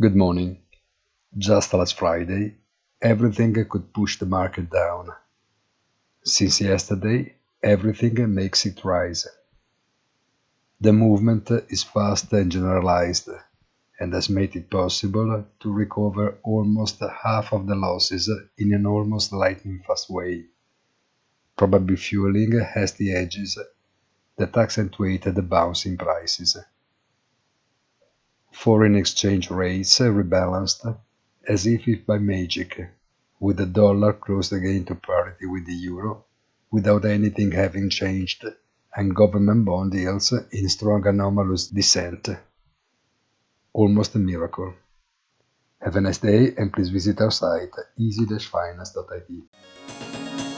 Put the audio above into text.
Good morning. Just last Friday, everything could push the market down. Since yesterday, everything makes it rise. The movement is fast and generalized and has made it possible to recover almost half of the losses in an almost lightning fast way, probably fueling hasty edges that accentuated the bounce in prices. Foreign exchange rates rebalanced as if by magic, with the dollar close again to parity with the euro, without anything having changed, and government bond yields in strong anomalous descent. Almost a miracle. Have a nice day and please visit our site easy-finance.it.